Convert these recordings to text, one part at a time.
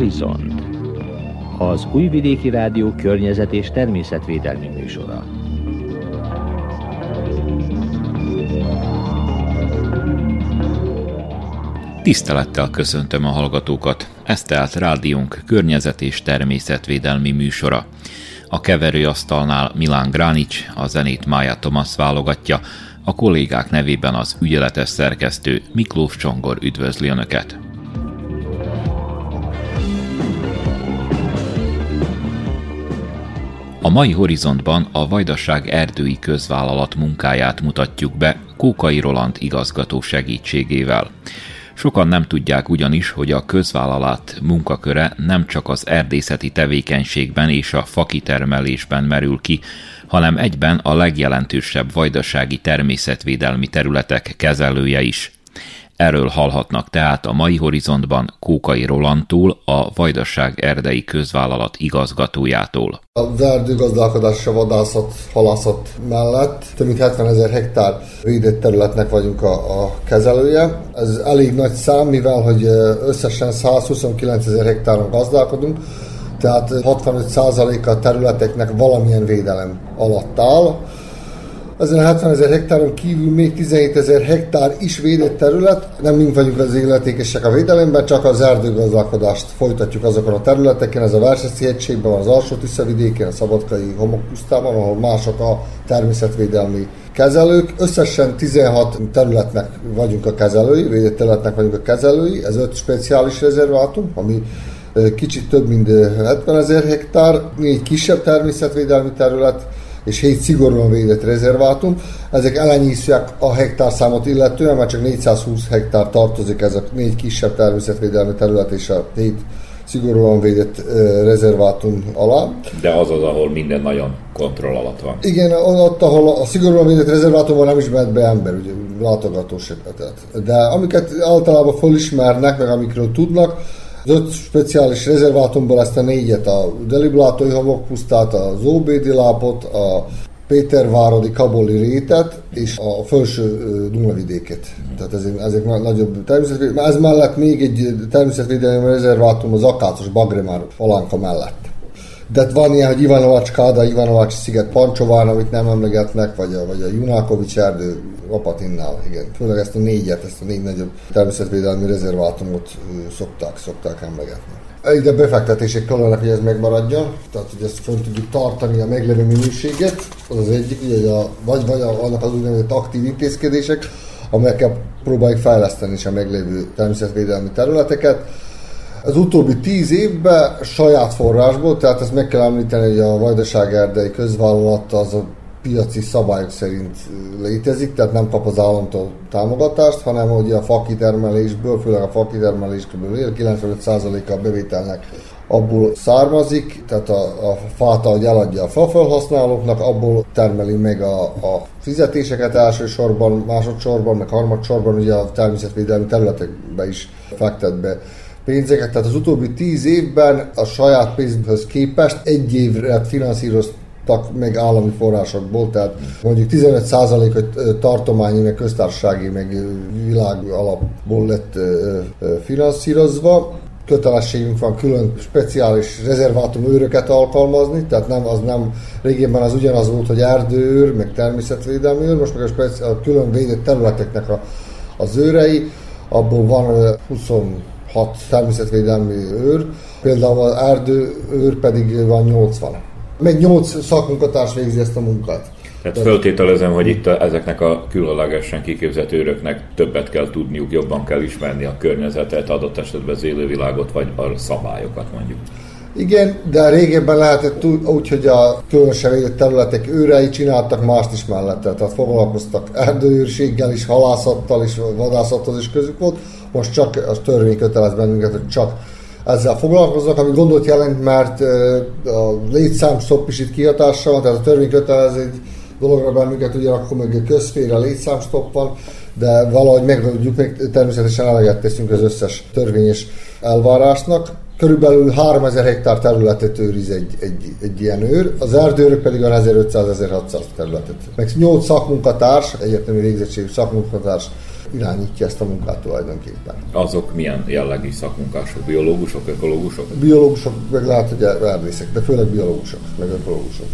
Horizont az Újvidéki Rádió környezet és természetvédelmi műsora. Tisztelettel köszöntöm a hallgatókat, ez tehát rádiónk környezet és természetvédelmi műsora. A keverőasztalnál Milán Gránics, a zenét Mája Tomasz válogatja, a kollégák nevében az ügyeletes szerkesztő Miklós Csongor üdvözli Önöket. A mai horizontban a Vajdaság erdői közvállalat munkáját mutatjuk be Kókai Roland igazgató segítségével. Sokan nem tudják ugyanis, hogy a közvállalat munkaköre nem csak az erdészeti tevékenységben és a fakitermelésben merül ki, hanem egyben a legjelentősebb vajdasági természetvédelmi területek kezelője is. Erről hallhatnak tehát a mai horizontban Kókai Rolandtól, a Vajdaság erdei közvállalat igazgatójától. Az erdőgazdálkodás és a vadászat, halászat mellett több mint 70 ezer hektár védett területnek vagyunk a, a kezelője. Ez elég nagy szám, mivel hogy összesen 129 ezer hektáron gazdálkodunk, tehát 65%-a a területeknek valamilyen védelem alatt áll. Ezen a 70 ezer hektáron kívül még 17 ezer hektár is védett terület. Nem mind vagyunk az illetékesek a védelemben, csak az erdőgazdálkodást folytatjuk azokon a területeken. Ez a Verseszi hegységben az alsó Tiszavidéken, a Szabadkai homokpusztában, ahol mások a természetvédelmi kezelők. Összesen 16 területnek vagyunk a kezelői, védett területnek vagyunk a kezelői. Ez 5 speciális rezervátum, ami kicsit több mint 70 ezer hektár, négy kisebb természetvédelmi terület, és 7 szigorúan védett rezervátum. Ezek elenyészőek a hektárszámot illetően, mert csak 420 hektár tartozik ez a négy kisebb természetvédelmi terület és a 7 szigorúan védett rezervátum alá. De az az, ahol minden nagyon kontroll alatt van. Igen, ott, ahol a szigorúan védett rezervátumban nem is mehet be ember, ugye látogató De amiket általában felismernek, meg amikről tudnak, az öt speciális rezervátumból ezt a négyet, a Deliblátói homokpusztát, a Zóbédi lápot, a Péterváradi Kaboli rétet és a felső Dunavidéket. Tehát ezek, ezek nagyobb természetvédelmi. Ez mellett még egy természetvédelmi rezervátum az Akácos Bagremár falánka mellett. De van ilyen, hogy Ivanovacs Káda, Ivanovacs sziget Pancsován, amit nem emlegetnek, vagy a, vagy a Junákovics erdő Apatinnál, igen. Főleg ezt a négyet, ezt a négy nagyobb természetvédelmi rezervátumot szokták, szokták emlegetni. Ide befektetések kellene, hogy ez megmaradjon, tehát hogy ezt fönn tudjuk tartani a meglévő minőséget, az az egyik, ugye, a, vagy, vagy a, annak az úgynevezett aktív intézkedések, amelyekkel próbáljuk fejleszteni is a meglévő természetvédelmi területeket. Az utóbbi tíz évben saját forrásból, tehát ezt meg kell említeni, hogy a Vajdaság Erdei közvállalat az a piaci szabályok szerint létezik, tehát nem kap az államtól támogatást, hanem hogy a fakitermelésből, főleg a fakitermelésből 95%-a a bevételnek abból származik, tehát a, a fát, ahogy eladja a fafelhasználóknak, abból termeli meg a, a fizetéseket elsősorban, másodszorban, meg harmadsorban ugye a természetvédelmi területekbe is fektet be pénzeket. Tehát az utóbbi tíz évben a saját pénzhöz képest egy évre finanszíroz kaptak meg állami forrásokból, tehát mondjuk 15% tartományi, meg köztársasági, meg világ alapból lett finanszírozva. Kötelességünk van külön speciális rezervátum őröket alkalmazni, tehát nem, az nem, régebben az ugyanaz volt, hogy erdőőr, meg természetvédelmi őr, most meg a, speci- a külön védett területeknek a, az őrei, abból van 26 természetvédelmi őr, például az erdőőr pedig van 80 meg nyolc szakmunkatárs végzi ezt a munkát. Tehát föltételezem, hogy itt a, ezeknek a különlegesen kiképzett őröknek többet kell tudniuk, jobban kell ismerni a környezetet, adott esetben az élővilágot, vagy a szabályokat mondjuk. Igen, de régebben lehetett úgy, hogy a különösen védett területek őrei csináltak mást is mellette, tehát foglalkoztak erdőőrséggel is, halászattal is, vadászattal is közük volt. Most csak a törvény kötelez bennünket, hogy csak ezzel foglalkoznak, ami gondot jelent, mert a létszám stop is itt kihatással van, tehát a törvény kötelez egy dologra bennünket, ugyanakkor meg a közféle létszám stop van, de valahogy megoldjuk, meg természetesen eleget teszünk az összes törvényes elvárásnak. Körülbelül 3000 hektár területet őriz egy, egy, egy ilyen őr, az erdőrök pedig a 1500-1600 területet. Meg 8 szakmunkatárs, egyetemi végzettségű szakmunkatárs irányítja ezt a munkát tulajdonképpen. Azok milyen jellegű szakmunkások? Biológusok, ökológusok? Biológusok, meg lehet, hogy erdészek, de főleg biológusok, meg ökológusok.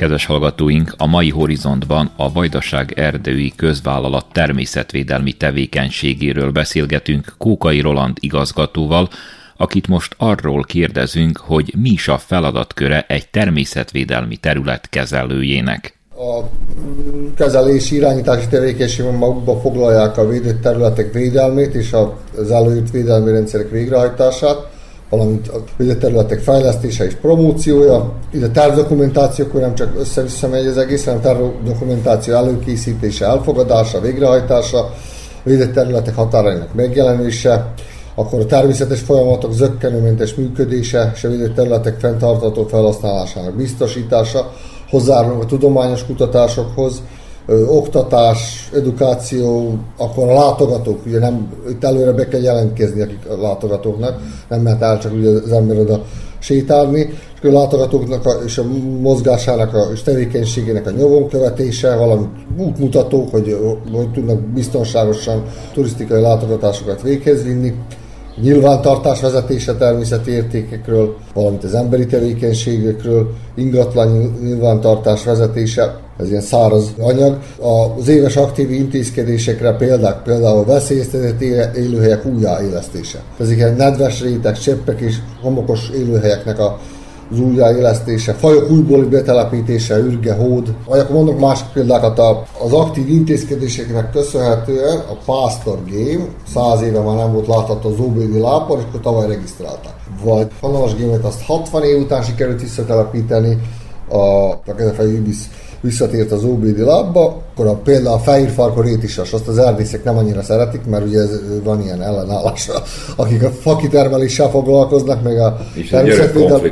Kedves hallgatóink, a mai horizontban a Vajdaság Erdői Közvállalat természetvédelmi tevékenységéről beszélgetünk Kókai Roland igazgatóval, akit most arról kérdezünk, hogy mi is a feladatköre egy természetvédelmi terület kezelőjének. A kezelési irányítási tevékenységben magukba foglalják a védett területek védelmét és az előírt védelmi rendszerek végrehajtását valamint a területek fejlesztése és promóciója. Ide tárgydokumentációkor nem csak össze-vissza megy az egész, hanem tárgydokumentáció előkészítése, elfogadása, végrehajtása, védett területek határainak megjelenése, akkor a természetes folyamatok zöggenőmentes működése és a védett területek fenntartató felhasználásának biztosítása, hozzárulunk a tudományos kutatásokhoz, oktatás, edukáció, akkor a látogatók, ugye nem, itt előre be kell jelentkezni akik a látogatóknak, nem mehet el csak ugye az ember oda sétálni, és a látogatóknak a, és a mozgásának a, és tevékenységének a nyomon követése, valamint útmutatók, hogy, hogy tudnak biztonságosan turisztikai látogatásokat véghez vinni, nyilvántartás vezetése természeti értékekről, valamint az emberi tevékenységekről, ingatlan nyilvántartás vezetése, ez ilyen száraz anyag. Az éves aktív intézkedésekre példák, például a veszélyeztetett élőhelyek újjáélesztése. Ezek ilyen nedves rétek, cseppek és homokos élőhelyeknek a az újjáélesztése, fajok újból betelepítése, ürge, hód. Vagy akkor mondok másik példákat, az aktív intézkedéseknek köszönhetően a Pastor Game száz éve már nem volt látható az OBD lápon, és akkor tavaly regisztrálták. Vagy Fanalas Game-et azt 60 év után sikerült visszatelepíteni, a, a Kezefej visszatért az OBD lábba, akkor a, például a fehér farkorét is, azt az erdészek nem annyira szeretik, mert ugye ez, van ilyen ellenállás, akik a fakitermeléssel foglalkoznak, meg a természetvédelmi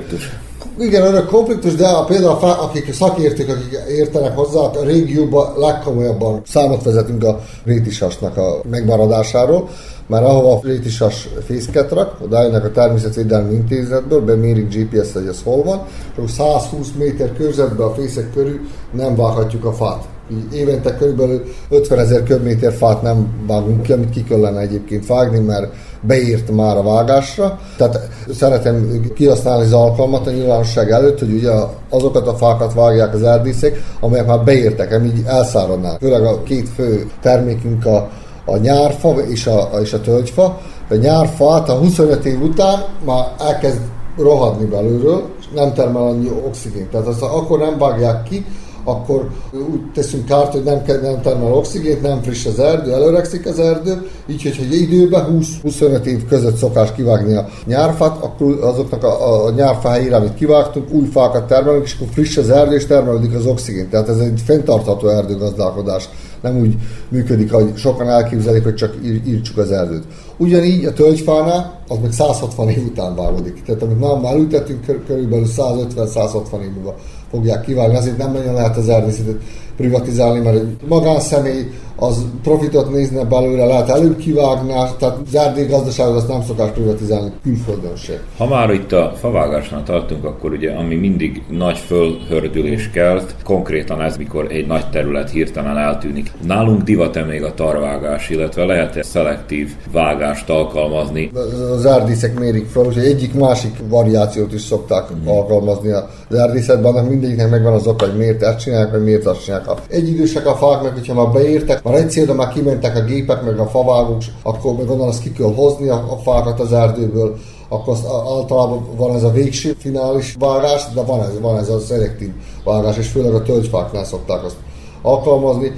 igen, örök konfliktus, de a, például a, akik szakértők, akik értenek hozzá, a régióban legkomolyabban számot vezetünk a rétisasnak a megmaradásáról, mert ahova a rétisas fészket rak, oda jönnek a természetvédelmi intézetből, bemérik GPS, hogy ez hol van, és 120 méter körzetben a fészek körül nem vághatjuk a fát évente körülbelül 50 ezer köbméter fát nem vágunk ki, amit ki kellene egyébként vágni, mert beírt már a vágásra. Tehát szeretem kihasználni az alkalmat a nyilvánosság előtt, hogy ugye azokat a fákat vágják az erdészek, amelyek már beírtek, ami így elszáradnak. Főleg a két fő termékünk a, a nyárfa és a, és a tölgyfa. A nyárfát a 25 év után már elkezd rohadni belülről, és nem termel annyi oxigént. Tehát azt akkor nem vágják ki, akkor úgy teszünk kárt, hogy nem, nem termel oxigént, nem friss az erdő, előregszik az erdő, így, hogyha egy időben 20-25 év között szokás kivágni a nyárfát, akkor azoknak a, a helyére, amit kivágtunk, új fákat termelünk, és akkor friss az erdő, és termelődik az oxigén. Tehát ez egy fenntartható erdőgazdálkodás. Nem úgy működik, hogy sokan elképzelik, hogy csak írtsuk az erdőt. Ugyanígy a tölgyfánál, az meg 160 év után vágódik. Tehát amit már, már ültettünk, körülbelül 150-160 év múlva fogják kivágni. Azért nem nagyon lehet az erdészetet privatizálni, mert egy magánszemély az profitot nézne belőle, lehet előbb kivágni, tehát zárdék gazdaságot azt nem szokás privatizálni külföldön se. Ha már itt a favágásnál tartunk, akkor ugye ami mindig nagy fölhördülés kelt, konkrétan ez, mikor egy nagy terület hirtelen eltűnik. Nálunk divat-e még a tarvágás, illetve lehet-e szelektív vágást alkalmazni? Az árdíszek mérik fel, hogy egyik másik variációt is szokták mm. alkalmazni az árdíszekben, annak mindegyiknek megvan az oka, hogy miért ezt csinálják, vagy miért azt csinálják. Egy idősek a fáknak, hogyha már beértek, már egy célra már kimentek a gépek, meg a favágók, akkor meg onnan azt ki kell hozni a, a fákat az erdőből, akkor azt általában van ez a végső finális vágás, de van ez, van ez a szelektív vágás, és főleg a tölgyfáknál szokták azt alkalmazni.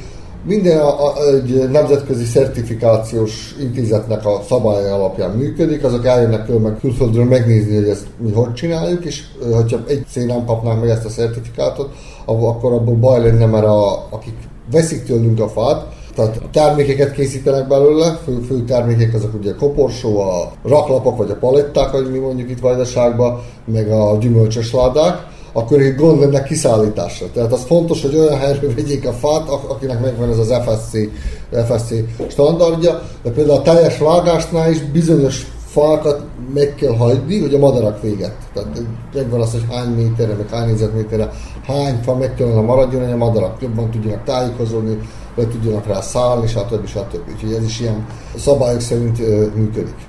Minden a, a, egy nemzetközi szertifikációs intézetnek a szabály alapján működik, azok eljönnek föl meg külföldről megnézni, hogy ezt mi hogy csináljuk, és hogyha egy cég nem kapnánk meg ezt a szertifikátot, akkor abból baj lenne, mert a, akik veszik tőlünk a fát, tehát termékeket készítenek belőle, fő, fő termékek azok ugye a koporsó, a raklapok vagy a paletták, ahogy mi mondjuk itt Vajdaságban, meg a gyümölcsös ládák, akkor egy gond lenne kiszállításra. Tehát az fontos, hogy olyan helyről vegyék a fát, akinek megvan ez az FSC, FSC standardja, de például a teljes vágásnál is bizonyos fákat meg kell hagyni, hogy a madarak véget. Tehát megvan az, hogy hány méterre, meg hány négyzetméterre, hány fa meg kellene maradjon, hogy a madarak jobban tudjanak tájékozódni, le tudjanak rá szállni, stb. stb. Úgyhogy ez is ilyen szabályok szerint működik.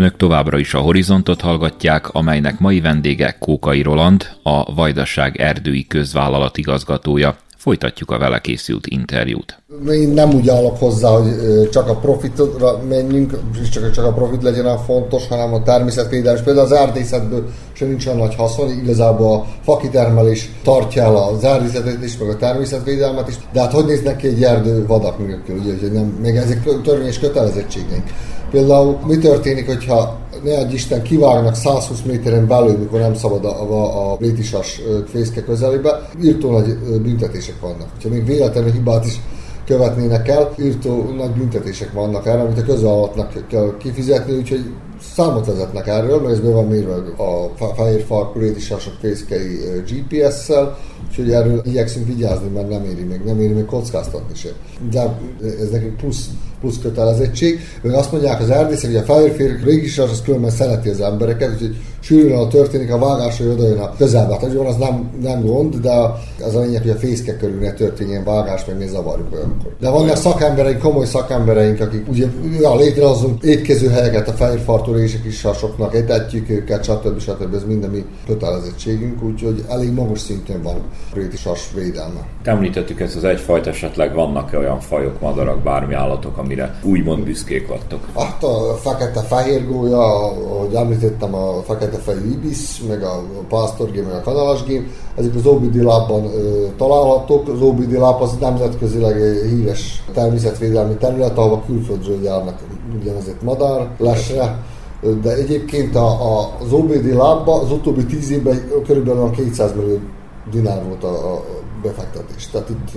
Önök továbbra is a Horizontot hallgatják, amelynek mai vendége Kókai Roland, a Vajdaság erdői közvállalat igazgatója. Folytatjuk a vele készült interjút. Én nem úgy állok hozzá, hogy csak a profitra menjünk, és csak, csak a profit legyen a fontos, hanem a természetvédelem. Például az erdészetből sem nincs olyan nagy haszon, igazából a fakitermelés tartja el az erdészetet is, meg a természetvédelmet is, de hát hogy néznek ki egy erdő vadak nélkül, ugye, hogy nem, még ezek törvényes kötelezettségeink. Például mi történik, hogyha ne egy Isten kivágnak 120 méteren belül, mikor nem szabad a, a, a létisas fészke közelébe, írtó nagy büntetések vannak. Ha még véletlenül hibát is követnének el, írtó nagy büntetések vannak erre, amit a közvállalatnak kell kifizetni, úgyhogy számot vezetnek erről, mert ez be van mérve a fehér farkú rétisasok fészkei GPS-szel, úgyhogy erről igyekszünk vigyázni, mert nem éri még, nem éri még kockáztatni sem. De ez nekünk plusz plusz kötelezettség. Meg azt mondják az erdészek, hogy a fehérfér régis az különben szereti az embereket, úgyhogy sűrűn, ha történik a vágás, hogy oda jön a közelbe. Tehát az nem, nem gond, de az a lényeg, hogy a fészke körül ne történjen vágás, meg ne zavarjuk olyankor. De vannak szakembereink, komoly szakembereink, akik ugye ja, létrehozunk étkezőhelyeket a fehérfartú rések is hasoknak, etetjük őket, stb. stb. Ez minden mi kötelezettségünk, úgyhogy elég magas szinten van a rétisas védelme. Említettük ezt az egyfajta, esetleg vannak-e olyan fajok, madarak, bármi állatok, amire úgymond büszkék vagytok? Hát a fekete-fehér gólya, ahogy említettem, a fekete-fejű ibis, meg a pásztorgém, meg a kanalasgém, ezek az OBD lábban találhatók. Az OBD láb az nemzetközileg híres természetvédelmi terület, ahol külföldről járnak ugyanezért madár lesre, de egyébként a, a, az OBD lábba az utóbbi 10 évben körülbelül a 200 millió dinár volt a, a befektetés. Tehát itt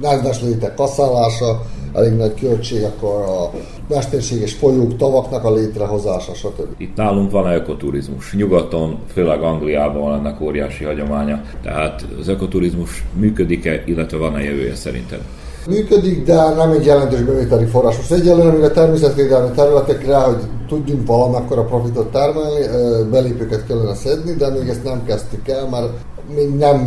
nedves létek kaszálása, elég nagy költség, akkor a mesterséges folyók, tavaknak a létrehozása, stb. Itt nálunk van ökoturizmus. Nyugaton, főleg Angliában van ennek óriási hagyománya. Tehát az ökoturizmus működik-e, illetve van-e jövője szerinted? Működik, de nem egy jelentős bevételi forrás. Most egyelőre még a természetvédelmi területekre, hogy tudjunk valamekkor a profitot termelni, belépőket kellene szedni, de még ezt nem kezdtük el, mert még nem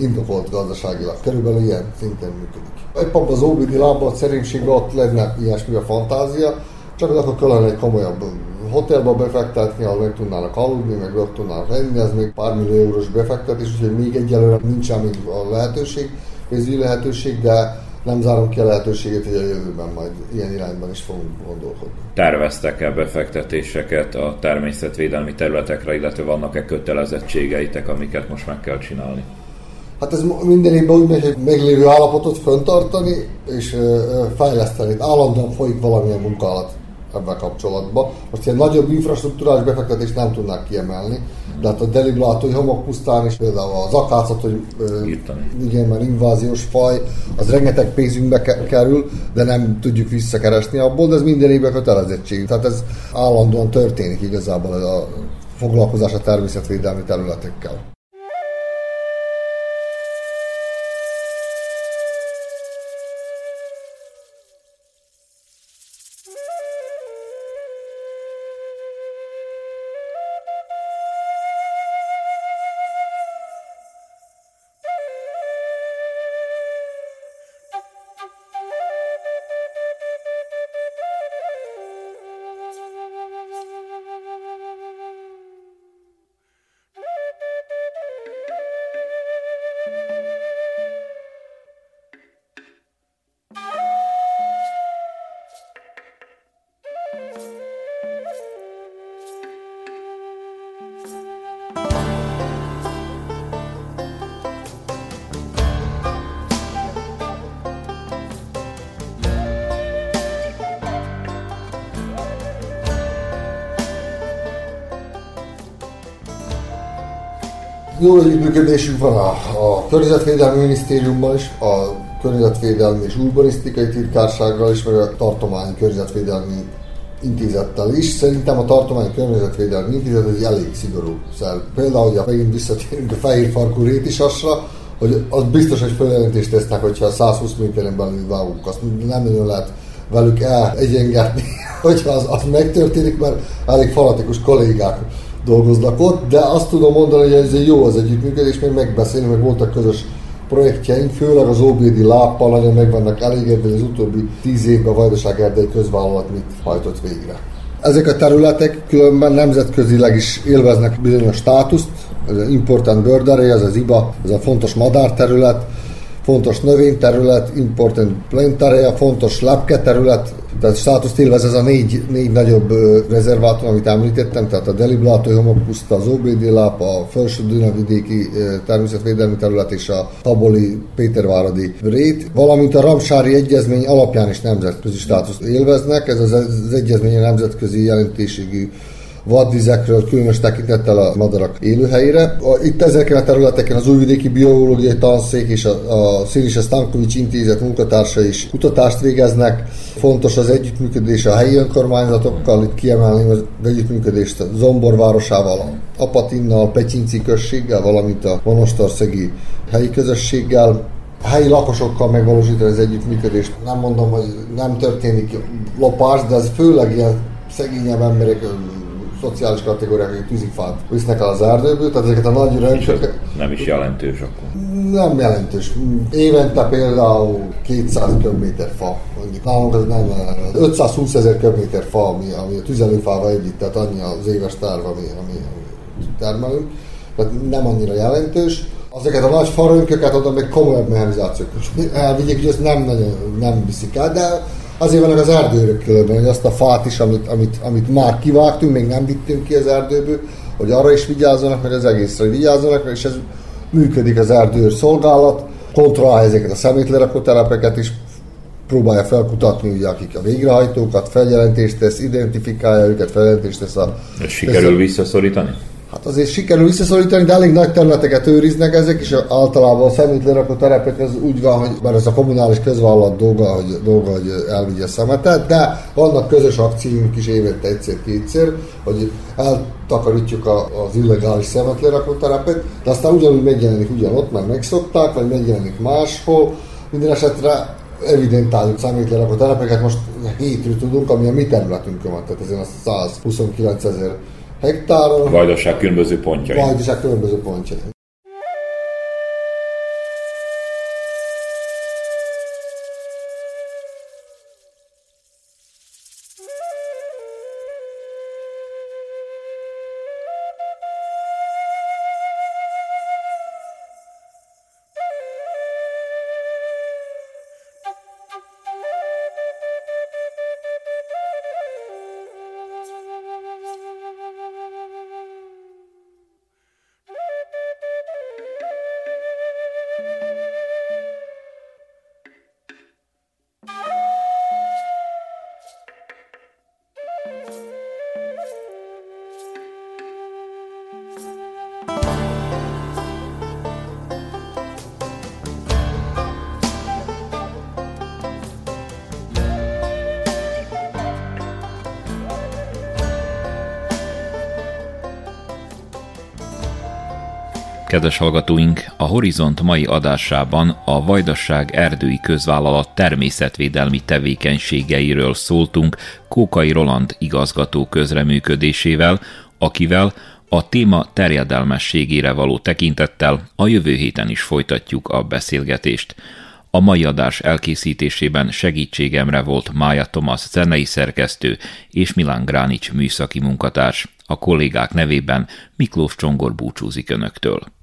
indokolt gazdaságilag. Körülbelül ilyen szinten működik. Épp abban az óvidi lábban szerénységben ott lenne ilyesmi a fantázia, csak akkor kellene egy komolyabb hotelba befektetni, ahol meg tudnának aludni, meg meg tudnának lenni, ez még pár millió eurós befektetés, úgyhogy még egyelőre nincsen még a lehetőség, pénzügyi lehetőség, de nem zárom ki a lehetőséget, hogy a jövőben majd ilyen irányban is fogunk gondolkodni. Terveztek-e befektetéseket a természetvédelmi területekre, illetve vannak-e kötelezettségeitek, amiket most meg kell csinálni? Hát ez minden évben úgy megy, hogy meglévő állapotot föntartani és fejleszteni. Állandóan folyik valamilyen munkálat ebben kapcsolatban. Most ilyen nagyobb infrastruktúrális befektetést nem tudnák kiemelni, de hát a deliblátói homokpusztán is például az akácot, hogy Írtani. igen, mert inváziós faj, az rengeteg pénzünkbe kerül, de nem tudjuk visszakeresni abból, de ez minden évben kötelezettség. Tehát ez állandóan történik igazából a foglalkozás a természetvédelmi területekkel. Jó együttműködésünk van a, a Környezetvédelmi Minisztériumban is, a Környezetvédelmi és Urbanisztikai Titkársággal is, meg a Tartományi Környezetvédelmi Intézettel is. Szerintem a Tartományi Környezetvédelmi Intézet egy elég szigorú szer. Például, hogy megint visszatérünk a fehér farkú rétisasra, hogy az biztos, hogy feljelentést tesznek, hogyha 120 méteren belül vágunk, azt nem nagyon lehet velük egyengetni, hogyha az, az megtörténik, mert elég fanatikus kollégák dolgoznak ott, de azt tudom mondani, hogy ez egy jó az együttműködés, még megbeszélni, meg voltak közös projektjeink, főleg az OBD láppal nagyon meg vannak elégedve, az utóbbi tíz évben a Vajdaság Erdei közvállalat mit hajtott végre. Ezek a területek különben nemzetközileg is élveznek bizonyos státuszt, az Important Bird Area, ez az IBA, ez a fontos madárterület, fontos növényterület, important plant area, fontos lepke terület, tehát státuszt élvez ez a négy, négy nagyobb rezervátum, amit említettem, tehát a Deliblátói homokpuszta, az OBD láp, a Felső Dunavidéki természetvédelmi terület és a Taboli Péterváradi rét, valamint a Ramsári Egyezmény alapján is nemzetközi státuszt élveznek. Ez az, az egyezmény a nemzetközi jelentőségű vadvizekről, különös tekintettel a madarak élőhelyére. Itt ezeken a területeken az Újvidéki Biológiai Tanszék és a, a Szilise Stankovics Intézet munkatársa is kutatást végeznek. Fontos az együttműködés a helyi önkormányzatokkal, itt kiemelni az együttműködést a Zombor városával, Apatinnal, Pecsinci községgel, valamint a Monostorszegi helyi közösséggel helyi lakosokkal megvalósítani az együttműködést. Nem mondom, hogy nem történik lopás, de ez főleg ilyen szegényebb emberek szociális kategóriák, akik tűzifát visznek el az erdőből, tehát ezeket a nagy röncsöket... Nem is jelentős akkor. Nem jelentős. Évente például 200 köbméter fa. Mondjuk nálunk ez nem 520 ezer köbméter fa, ami, ami a tüzelőfával együtt, tehát annyi az éves terv, ami, ami, ami termelünk. Tehát nem annyira jelentős. Azokat a nagy farönköket oda még komolyabb mechanizációk elvigyék, hogy ezt nem nagyon nem viszik el, de azért vannak az erdőrök hogy azt a fát is, amit, amit, amit már kivágtunk, még nem vittünk ki az erdőből, hogy arra is vigyázzanak, meg az egészre vigyázzanak, és ez működik az erdőr szolgálat, kontrollálja ezeket a szemétlerakó telepeket is, próbálja felkutatni, ugye, akik a végrehajtókat, feljelentést tesz, identifikálja őket, feljelentést tesz a... Ez sikerül visszaszorítani? Hát azért sikerül visszaszorítani, de elég nagy területeket őriznek ezek, és általában a szemétlerakó terepek az úgy van, hogy bár ez a kommunális közvállalat dolga, hogy, dolga, hogy elvigye szemetet, de vannak közös akcióink is évente egyszer-kétszer, hogy eltakarítjuk a, az illegális szemetlerakó terepet, de aztán ugyanúgy megjelenik ugyanott, mert megszokták, vagy megjelenik máshol. Minden esetre evidentáljuk szemétlerakó telepeket, most hétről tudunk, ami a mi területünkön van, tehát ezen a 129 ezer hektáron. Vajdaság különböző pontjai. Vajdaság különböző pontjai. Kedves hallgatóink, a Horizont mai adásában a Vajdaság Erdői Közvállalat természetvédelmi tevékenységeiről szóltunk Kókai Roland igazgató közreműködésével, akivel a téma terjedelmességére való tekintettel a jövő héten is folytatjuk a beszélgetést. A mai adás elkészítésében segítségemre volt Mája Thomas zenei szerkesztő és Milán Gránics műszaki munkatárs. A kollégák nevében Miklós Csongor búcsúzik Önöktől.